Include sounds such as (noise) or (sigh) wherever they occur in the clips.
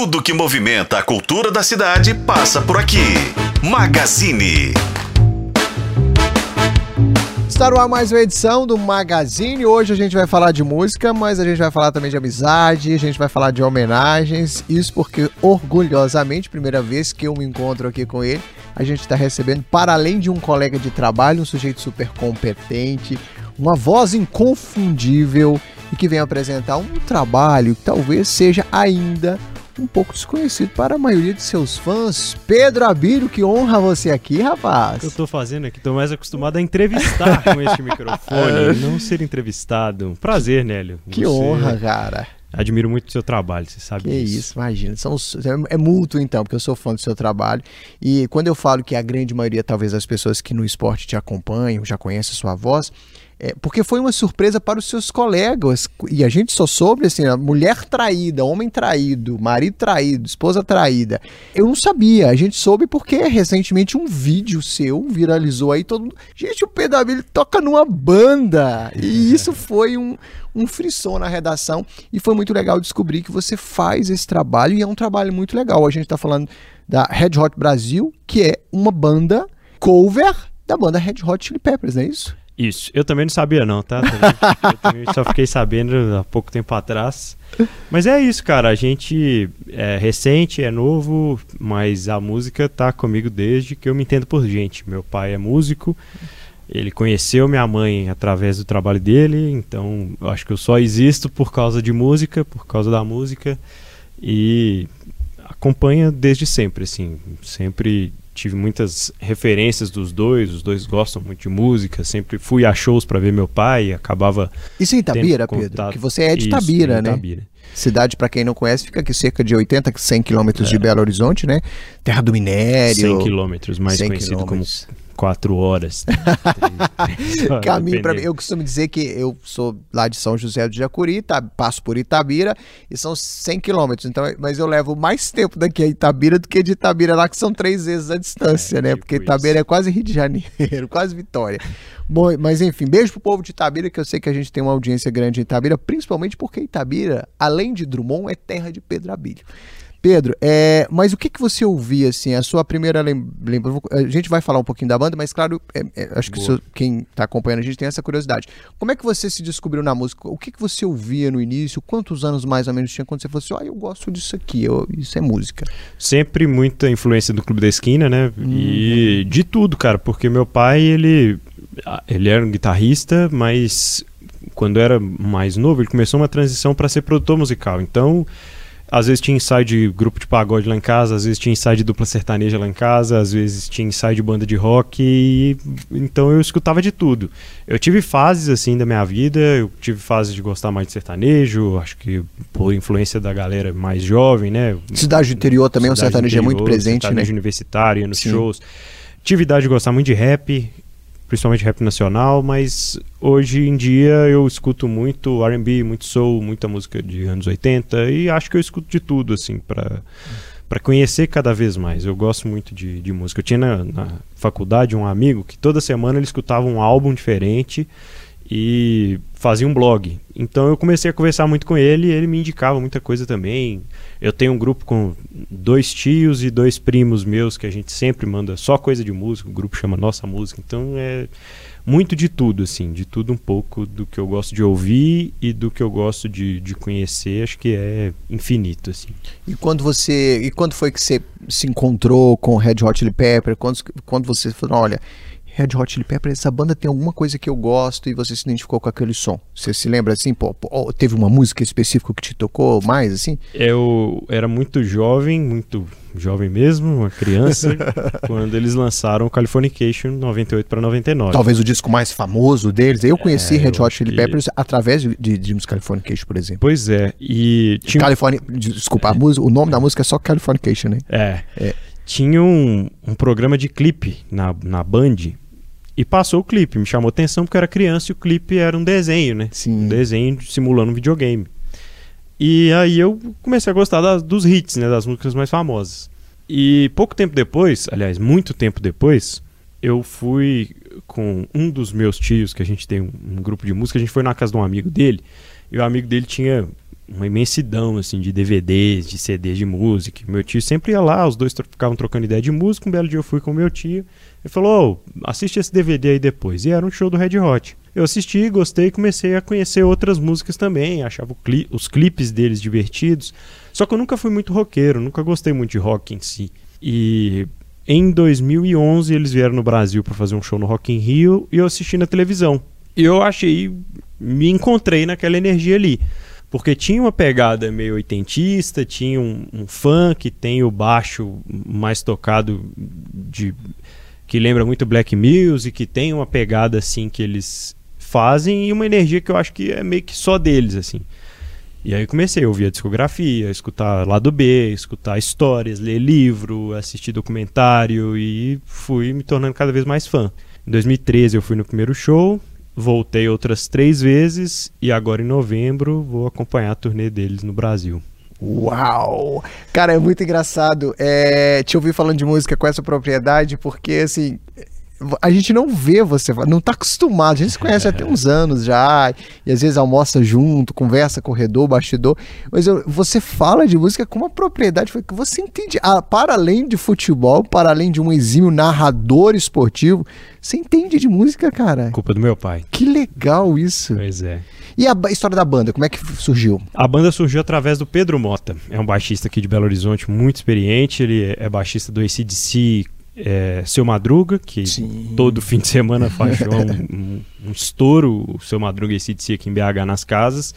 Tudo que movimenta a cultura da cidade passa por aqui. Magazine. Está no ar mais uma edição do Magazine. Hoje a gente vai falar de música, mas a gente vai falar também de amizade, a gente vai falar de homenagens. Isso porque, orgulhosamente, primeira vez que eu me encontro aqui com ele, a gente está recebendo, para além de um colega de trabalho, um sujeito super competente, uma voz inconfundível e que vem apresentar um trabalho que talvez seja ainda um pouco desconhecido para a maioria de seus fãs. Pedro Abílio, que honra você aqui, rapaz. Eu tô fazendo aqui, tô mais acostumado a entrevistar com este microfone, (laughs) não ser entrevistado. Prazer, Nélio. Que você... honra, cara. Admiro muito o seu trabalho, você sabe que disso. isso, imagina. São, é mútuo, então, porque eu sou fã do seu trabalho. E quando eu falo que a grande maioria, talvez, das pessoas que no esporte te acompanham, já conhecem a sua voz, é, porque foi uma surpresa para os seus colegas. E a gente só soube assim: a mulher traída, homem traído, marido traído, esposa traída. Eu não sabia. A gente soube porque recentemente um vídeo seu viralizou aí. Todo mundo. Gente, o Pedro Abelho toca numa banda. E isso foi um, um frisson na redação. E foi muito legal descobrir que você faz esse trabalho. E é um trabalho muito legal. A gente está falando da Red Hot Brasil, que é uma banda cover da banda Red Hot Chili Peppers, não é isso? Isso, eu também não sabia não, tá? Eu também só fiquei sabendo há pouco tempo atrás. Mas é isso, cara, a gente é recente, é novo, mas a música tá comigo desde que eu me entendo por gente. Meu pai é músico, ele conheceu minha mãe através do trabalho dele, então eu acho que eu só existo por causa de música, por causa da música, e acompanha desde sempre, assim, sempre tive muitas referências dos dois, os dois gostam muito de música, sempre fui a shows para ver meu pai, acabava Isso em Itabira, Pedro, que você é de Itabira, Isso, né? Itabira. Cidade, para quem não conhece, fica aqui cerca de 80, 100 quilômetros é. de Belo Horizonte, né? Terra do minério. 100 quilômetros, mais conhecido quilômetros. como quatro horas. (laughs) Caminho para mim. Eu costumo dizer que eu sou lá de São José do Jacuri, tá, passo por Itabira e são 100 quilômetros. Então, mas eu levo mais tempo daqui a Itabira do que de Itabira lá, que são três vezes a distância, é, né? Tipo Porque Itabira isso. é quase Rio de Janeiro, (laughs) quase Vitória. Bom, mas enfim, beijo pro povo de Itabira, que eu sei que a gente tem uma audiência grande em Itabira, principalmente porque Itabira, além de Drummond, é terra de Pedro Abílio. Pedro, é, mas o que, que você ouvia, assim, a sua primeira lembrança? A gente vai falar um pouquinho da banda, mas claro, é, é, acho que seu, quem está acompanhando a gente tem essa curiosidade. Como é que você se descobriu na música? O que, que você ouvia no início? Quantos anos mais ou menos tinha quando você falou assim, ah, eu gosto disso aqui, eu, isso é música? Sempre muita influência do Clube da Esquina, né? Uhum. E de tudo, cara, porque meu pai, ele, ele era um guitarrista, mas quando era mais novo, ele começou uma transição para ser produtor musical. Então às vezes tinha ensaio de grupo de pagode lá em casa, às vezes tinha ensaio de dupla sertaneja lá em casa, às vezes tinha ensaio de banda de rock, e... então eu escutava de tudo. Eu tive fases assim da minha vida, eu tive fases de gostar mais de sertanejo, acho que por influência da galera mais jovem, né? Cidade do interior também, Cidade o sertanejo interior, é muito presente, sertanejo né? universitário, nos Sim. shows. Tive idade de gostar muito de rap, principalmente rap nacional, mas hoje em dia eu escuto muito R&B, muito soul, muita música de anos 80 e acho que eu escuto de tudo assim para para conhecer cada vez mais. Eu gosto muito de, de música. Eu tinha na, na faculdade um amigo que toda semana ele escutava um álbum diferente e fazia um blog. Então eu comecei a conversar muito com ele ele me indicava muita coisa também. Eu tenho um grupo com dois tios e dois primos meus que a gente sempre manda só coisa de música, o grupo chama Nossa Música. Então é muito de tudo, assim, de tudo um pouco do que eu gosto de ouvir e do que eu gosto de, de conhecer, acho que é infinito, assim. E quando você. E quando foi que você se encontrou com o Red Hot Chili Pepper? Quando, quando você falou, olha, Red Hot Chili Peppers, essa banda tem alguma coisa que eu gosto e você se identificou com aquele som. Você se lembra assim, pô, pô teve uma música específica que te tocou mais assim? Eu era muito jovem, muito jovem mesmo, uma criança, (laughs) quando eles lançaram Californication 98 para 99. Talvez o disco mais famoso deles. Eu conheci é, Red Hot Chili que... Peppers através de, James Californication, por exemplo. Pois é, e tinha California, desculpa, é. música, o nome da música é só Californication, né? É. é. Tinha um, um programa de clipe na, na Band e passou o clipe, me chamou atenção porque eu era criança e o clipe era um desenho, né? Sim. Um desenho simulando um videogame. E aí eu comecei a gostar das, dos hits, né? Das músicas mais famosas. E pouco tempo depois, aliás, muito tempo depois, eu fui com um dos meus tios, que a gente tem um, um grupo de música, a gente foi na casa de um amigo dele, e o amigo dele tinha uma imensidão assim de DVDs, de CDs de música. Meu tio sempre ia lá, os dois ficavam trocando ideia de música. Um belo dia eu fui com meu tio. Ele falou: oh, assiste esse DVD aí depois. E era um show do Red Hot. Eu assisti, gostei e comecei a conhecer outras músicas também. Achava cli os clipes deles divertidos. Só que eu nunca fui muito roqueiro, nunca gostei muito de rock em si. E em 2011 eles vieram no Brasil para fazer um show no Rock in Rio e eu assisti na televisão. E eu achei, me encontrei naquela energia ali. Porque tinha uma pegada meio oitentista, tinha um, um funk, tem o baixo mais tocado de que lembra muito black music, que tem uma pegada assim que eles fazem e uma energia que eu acho que é meio que só deles assim. E aí comecei a ouvir a discografia, escutar lado B, escutar histórias, ler livro, assistir documentário e fui me tornando cada vez mais fã. Em 2013 eu fui no primeiro show, voltei outras três vezes e agora em novembro vou acompanhar a turnê deles no Brasil. Uau! Cara, é muito engraçado é, te ouvir falando de música com essa propriedade, porque assim, a gente não vê você, não tá acostumado. A gente se conhece há até uns anos já, e às vezes almoça junto, conversa corredor, bastidor. Mas eu, você fala de música com uma propriedade que você entende. Ah, para além de futebol, para além de um exímio narrador esportivo, você entende de música, cara. Culpa do meu pai. Que legal isso. Pois é. E a história da banda, como é que surgiu? A banda surgiu através do Pedro Mota. É um baixista aqui de Belo Horizonte, muito experiente. Ele é baixista do ACDC, é, Seu Madruga, que Sim. todo fim de semana (laughs) faz um, um, um, estouro, o Seu Madruga e CDC aqui em BH nas casas.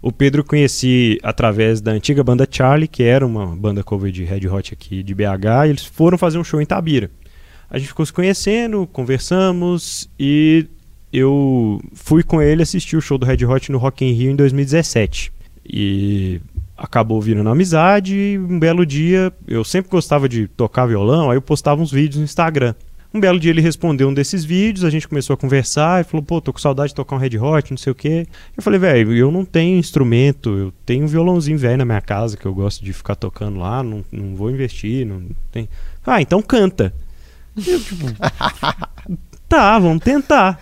O Pedro conheci através da antiga banda Charlie, que era uma banda cover de Red Hot aqui de BH, e eles foram fazer um show em Tabira. A gente ficou se conhecendo, conversamos e eu fui com ele assistir o show do Red Hot no Rock in Rio em 2017. E acabou virando amizade e um belo dia, eu sempre gostava de tocar violão, aí eu postava uns vídeos no Instagram. Um belo dia ele respondeu um desses vídeos, a gente começou a conversar e falou, pô, tô com saudade de tocar um Red Hot, não sei o quê. Eu falei, velho, eu não tenho instrumento, eu tenho um violãozinho velho na minha casa que eu gosto de ficar tocando lá, não, não vou investir, não tem. Ah, então canta. Eu, tipo, (laughs) tá, vamos tentar.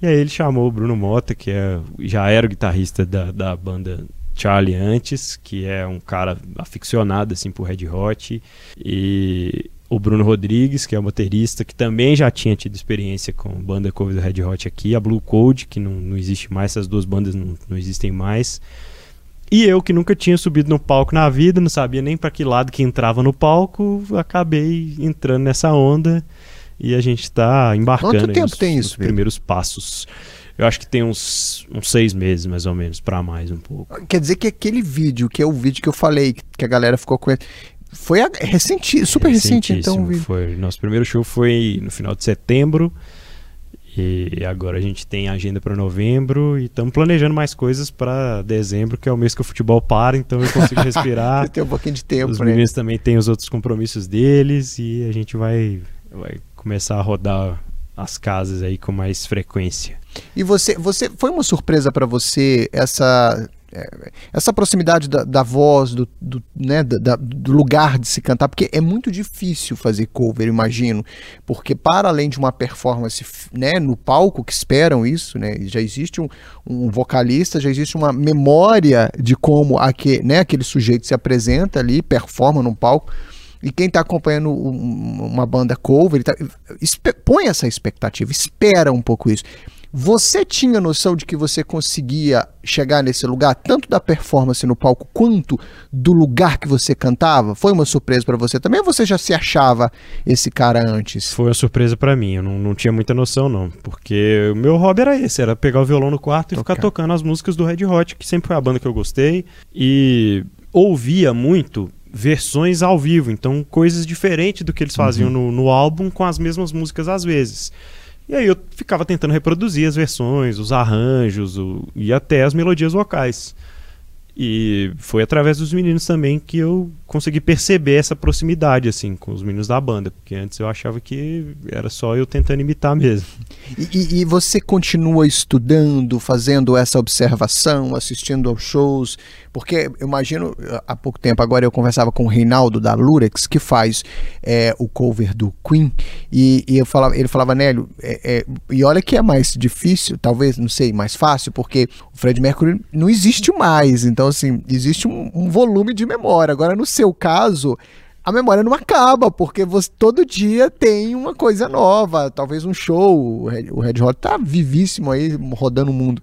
E aí ele chamou o Bruno Mota, que é, já era o guitarrista da, da banda Charlie antes, que é um cara aficionado assim por Red Hot, e o Bruno Rodrigues, que é o baterista, que também já tinha tido experiência com banda cover do Red Hot aqui, a Blue Code, que não, não existe mais, essas duas bandas não, não existem mais. E eu, que nunca tinha subido no palco na vida, não sabia nem para que lado que entrava no palco, acabei entrando nessa onda e a gente está embarcando Quanto tempo nos, tem isso, nos primeiros passos. Eu acho que tem uns, uns seis meses, mais ou menos, para mais um pouco. Quer dizer que aquele vídeo, que é o vídeo que eu falei, que a galera ficou com ele, foi a, recente, super recente, então. Foi. Nosso primeiro show foi no final de setembro. E agora a gente tem agenda para novembro e estamos planejando mais coisas para dezembro, que é o mês que o futebol para, então eu consigo (laughs) respirar. Tem um pouquinho de tempo, Os né? meninos também têm os outros compromissos deles e a gente vai, vai começar a rodar as casas aí com mais frequência. E você, você foi uma surpresa para você essa é, essa proximidade da, da voz, do, do, né, da, do lugar de se cantar, porque é muito difícil fazer cover, imagino, porque para além de uma performance né, no palco, que esperam isso, né, já existe um, um vocalista, já existe uma memória de como aquele, né, aquele sujeito se apresenta ali, performa no palco, e quem está acompanhando uma banda cover, tá, põe essa expectativa, espera um pouco isso. Você tinha noção de que você conseguia chegar nesse lugar, tanto da performance no palco quanto do lugar que você cantava? Foi uma surpresa para você também ou você já se achava esse cara antes? Foi uma surpresa para mim, eu não, não, tinha muita noção não, porque o meu hobby era esse, era pegar o violão no quarto Tocar. e ficar tocando as músicas do Red Hot, que sempre foi a banda que eu gostei, e ouvia muito versões ao vivo, então coisas diferentes do que eles faziam uhum. no, no álbum com as mesmas músicas às vezes. E aí eu ficava tentando reproduzir as versões, os arranjos o, e até as melodias vocais. E foi através dos meninos também que eu consegui perceber essa proximidade, assim, com os meninos da banda, porque antes eu achava que era só eu tentando imitar mesmo. E, e você continua estudando, fazendo essa observação, assistindo aos shows? Porque eu imagino, há pouco tempo agora eu conversava com o Reinaldo da Lurex, que faz é, o cover do Queen, e, e eu falava, ele falava, Nélio, é, é, e olha que é mais difícil, talvez, não sei, mais fácil, porque o Fred Mercury não existe mais, então assim, existe um, um volume de memória. Agora, no seu caso, a memória não acaba, porque você todo dia tem uma coisa nova, talvez um show. O Red, Hot tá vivíssimo aí, rodando o mundo.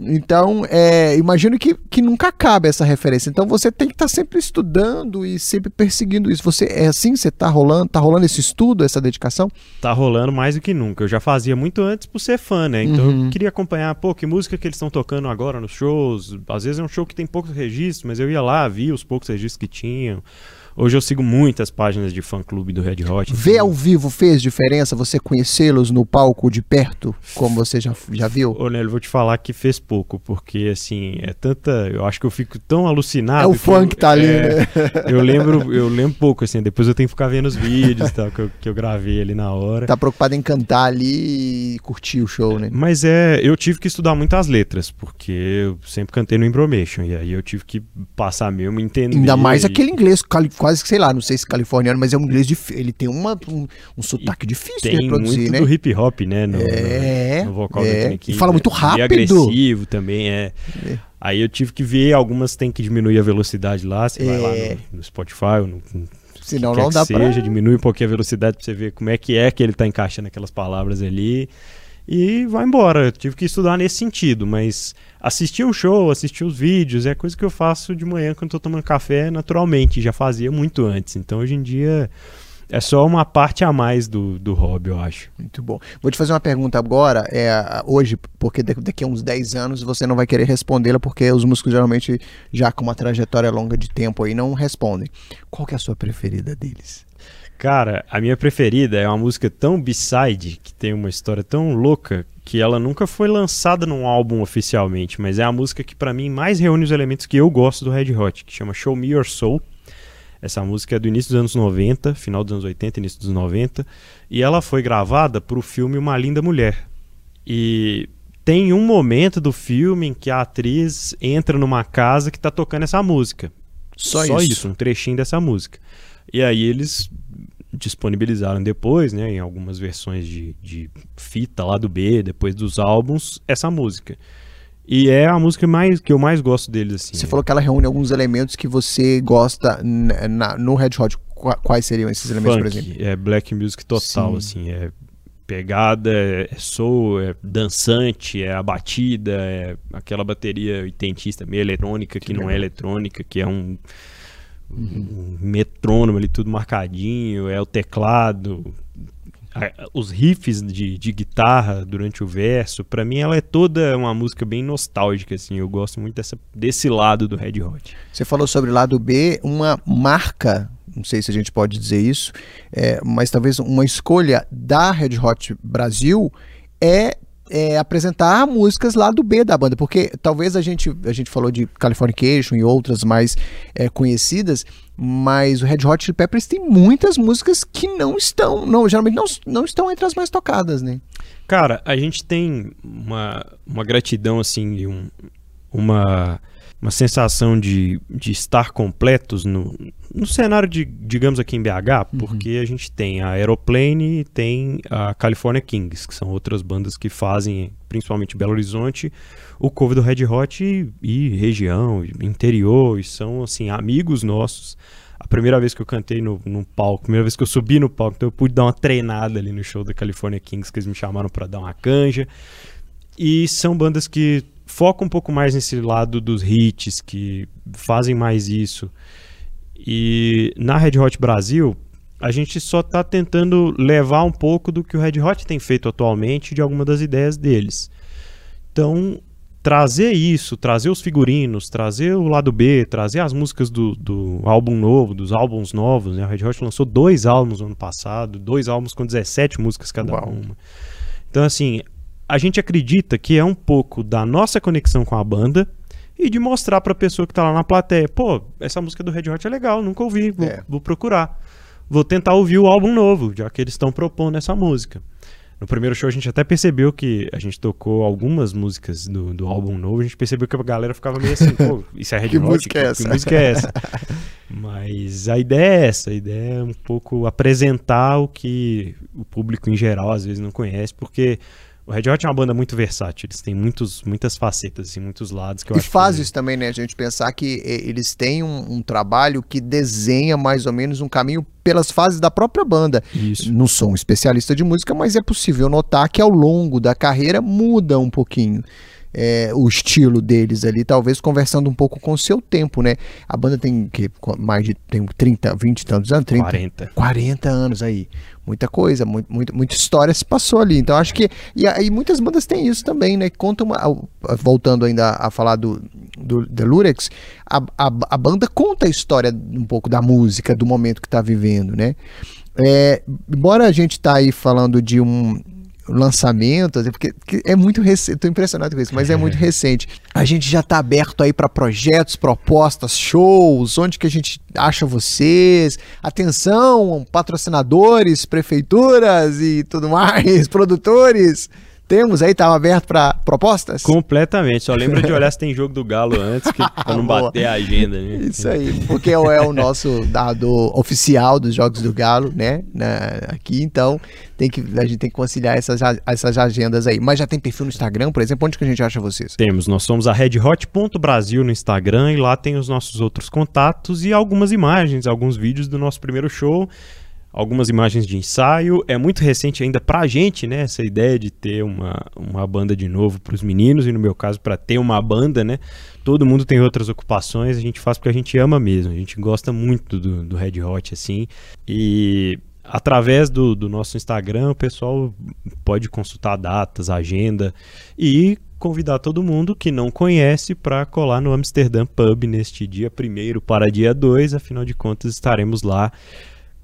Então, é, imagino que, que nunca acaba essa referência. Então, você tem que estar tá sempre estudando e sempre perseguindo isso. Você é assim? Você está rolando? Tá rolando esse estudo, essa dedicação? Tá rolando mais do que nunca. Eu já fazia muito antes por ser fã, né? Então, uhum. eu queria acompanhar, pô, que música que eles estão tocando agora nos shows. Às vezes é um show que tem poucos registros, mas eu ia lá, via os poucos registros que tinham. Hoje eu sigo muitas páginas de fã-clube do Red Hot. Ver então... ao vivo fez diferença? Você conhecê-los no palco de perto, como você já, já viu? Ô, Nélio, vou te falar que fez pouco, porque, assim, é tanta... Eu acho que eu fico tão alucinado... É o fã que tá ali, é, né? Eu lembro, eu lembro pouco, assim, depois eu tenho que ficar vendo os vídeos tal, que, eu, que eu gravei ali na hora. Tá preocupado em cantar ali e curtir o show, né? Mas é... Eu tive que estudar muito as letras, porque eu sempre cantei no Imbromation, e aí eu tive que passar mesmo, entender... Ainda mais e... aquele inglês quase que, sei lá, não sei se californiano, mas é um inglês difícil. Ele tem uma, um, um sotaque e difícil de reproduzir, muito né? do hip hop, né? No, é, no, no vocal é. da E fala muito rápido. E agressivo também, é. é. Aí eu tive que ver, algumas tem que diminuir a velocidade lá, você é. vai lá é. no, no Spotify, no, no Senão não dá seja, pra... diminui um pouquinho a velocidade pra você ver como é que é que ele tá encaixando aquelas palavras ali e vai embora. Eu tive que estudar nesse sentido, mas assistir o show, assistir os vídeos, é coisa que eu faço de manhã quando estou tomando café naturalmente, já fazia muito antes. Então hoje em dia é só uma parte a mais do, do hobby, eu acho. Muito bom. Vou te fazer uma pergunta agora, é, hoje, porque daqui a uns 10 anos você não vai querer respondê-la, porque os músicos geralmente, já com uma trajetória longa de tempo aí, não respondem. Qual que é a sua preferida deles? Cara, a minha preferida é uma música tão b-side, que tem uma história tão louca, que ela nunca foi lançada num álbum oficialmente, mas é a música que para mim mais reúne os elementos que eu gosto do Red Hot, que chama Show Me Your Soul. Essa música é do início dos anos 90, final dos anos 80, início dos 90, e ela foi gravada para o filme Uma Linda Mulher. E tem um momento do filme em que a atriz entra numa casa que está tocando essa música. Só, Só isso. isso, um trechinho dessa música. E aí eles disponibilizaram depois, né, em algumas versões de, de fita lá do B, depois dos álbuns, essa música. E é a música mais que eu mais gosto deles assim. Você falou que ela reúne alguns elementos que você gosta na, no Red Hot. Quais seriam esses elementos, Funk, por exemplo? É black music total, Sim. assim, é pegada, é soul, é dançante, é a batida, é aquela bateria oitentista meio eletrônica que, que não é eletrônica, que é um um metrônomo ali, tudo marcadinho, é o teclado, os riffs de, de guitarra durante o verso, para mim ela é toda uma música bem nostálgica, assim, eu gosto muito dessa, desse lado do Red Hot. Você falou sobre o lado B, uma marca, não sei se a gente pode dizer isso, é, mas talvez uma escolha da Red Hot Brasil é é, apresentar músicas lá do B da banda, porque talvez a gente, a gente falou de Californication e outras mais é, conhecidas, mas o Red Hot Chili Peppers tem muitas músicas que não estão, não, geralmente não, não estão entre as mais tocadas, né? Cara, a gente tem uma, uma gratidão, assim, um, uma uma sensação de, de estar completos no, no cenário de, digamos aqui em BH, uhum. porque a gente tem a Aeroplane e tem a California Kings, que são outras bandas que fazem, principalmente Belo Horizonte, o cover do Red Hot e, e região, interior, e são assim, amigos nossos. A primeira vez que eu cantei no, no palco, a primeira vez que eu subi no palco, então eu pude dar uma treinada ali no show da California Kings, que eles me chamaram para dar uma canja. E são bandas que foca um pouco mais nesse lado dos hits, que fazem mais isso. E na Red Hot Brasil, a gente só está tentando levar um pouco do que o Red Hot tem feito atualmente de alguma das ideias deles. Então, trazer isso, trazer os figurinos, trazer o lado B, trazer as músicas do, do álbum novo, dos álbuns novos. Né? A Red Hot lançou dois álbuns no ano passado, dois álbuns com 17 músicas cada Uau. uma. Então, assim, a gente acredita que é um pouco da nossa conexão com a banda, e de mostrar para a pessoa que está lá na plateia, pô, essa música do Red Hot é legal, nunca ouvi, vou, é. vou procurar. Vou tentar ouvir o álbum novo, já que eles estão propondo essa música. No primeiro show a gente até percebeu que a gente tocou algumas músicas do, do álbum novo, a gente percebeu que a galera ficava meio assim, pô, isso é Red que Hot? Música que, é essa? que música é essa? Mas a ideia é essa, a ideia é um pouco apresentar o que o público em geral às vezes não conhece, porque o Red Hot é uma banda muito versátil, eles têm muitos, muitas facetas, assim, muitos lados que eu e acho faz que... isso também, né? A gente pensar que eles têm um, um, trabalho que desenha mais ou menos um caminho pelas fases da própria banda. Isso. Não sou um especialista de música, mas é possível notar que ao longo da carreira muda um pouquinho é, o estilo deles ali, talvez conversando um pouco com o seu tempo, né? A banda tem que mais de tem 30, 20 e tantos anos, 30, 40. 40 anos aí. Muita coisa, muito, muito, muita história se passou ali. Então acho que e aí muitas bandas têm isso também, né? Conta uma, voltando ainda a falar do, do The Lurex, a, a, a banda conta a história um pouco da música, do momento que está vivendo, né? É, embora a gente tá aí falando de um, lançamento, assim, porque, porque é muito recente, tô impressionado com isso, mas é muito recente. A gente já está aberto aí para projetos, propostas, shows, onde que a gente acha vocês? Atenção, patrocinadores, prefeituras e tudo mais, (laughs) produtores. Temos aí, tá aberto para propostas? Completamente. Só lembra de olhar se (laughs) tem jogo do Galo antes, pra não (laughs) bater a agenda. Né? Isso aí, porque é o nosso dado oficial dos Jogos do Galo, né? Na, aqui, então tem que, a gente tem que conciliar essas, essas agendas aí. Mas já tem perfil no Instagram, por exemplo, onde que a gente acha vocês? Temos, nós somos a redhot.brasil no Instagram e lá tem os nossos outros contatos e algumas imagens, alguns vídeos do nosso primeiro show algumas imagens de ensaio. É muito recente ainda pra gente, né? Essa ideia de ter uma, uma banda de novo para os meninos, e no meu caso, para ter uma banda, né? Todo mundo tem outras ocupações, a gente faz porque a gente ama mesmo, a gente gosta muito do, do Red Hot, assim. E através do, do nosso Instagram, o pessoal pode consultar datas, agenda e convidar todo mundo que não conhece para colar no Amsterdã Pub neste dia 1 para dia 2, afinal de contas estaremos lá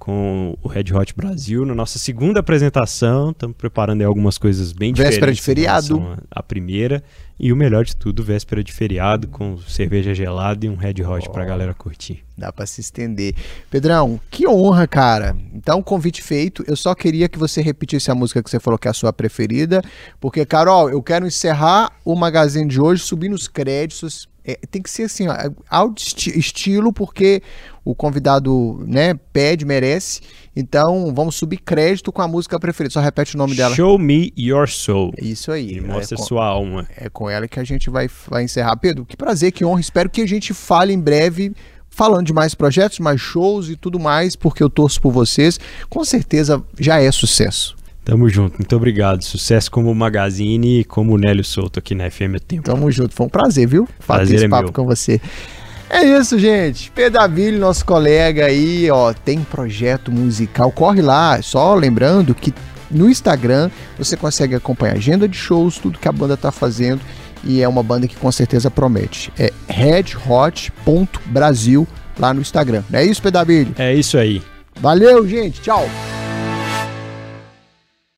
com o Red Hot Brasil na nossa segunda apresentação. Estamos preparando algumas coisas bem véspera diferentes. Véspera de feriado. A, primeira. E o melhor de tudo, véspera de feriado, com cerveja gelada e um Red Hot oh, para a galera curtir. Dá para se estender. Pedrão, que honra, cara. Então, convite feito. Eu só queria que você repetisse a música que você falou que é a sua preferida. Porque, Carol, eu quero encerrar o Magazine de hoje subindo os créditos é, tem que ser assim, ó, ao estilo, porque o convidado né, pede, merece. Então vamos subir crédito com a música preferida. Só repete o nome dela. Show Me Your Soul. Isso aí. E mostra é com, sua alma. É com ela que a gente vai, vai encerrar. Pedro, que prazer, que honra. Espero que a gente fale em breve falando de mais projetos, mais shows e tudo mais, porque eu torço por vocês. Com certeza já é sucesso. Tamo junto, muito obrigado. Sucesso como Magazine e como Nélio Souto aqui na FM Tempo. Tamo junto, foi um prazer, viu? Fazer prazer esse é papo meu. com você. É isso, gente. Pedavilho, nosso colega aí, ó, tem projeto musical. Corre lá, só lembrando que no Instagram você consegue acompanhar a agenda de shows, tudo que a banda tá fazendo. E é uma banda que com certeza promete. É redhot.brasil lá no Instagram. Não é isso, Pedavilho? É isso aí. Valeu, gente. Tchau.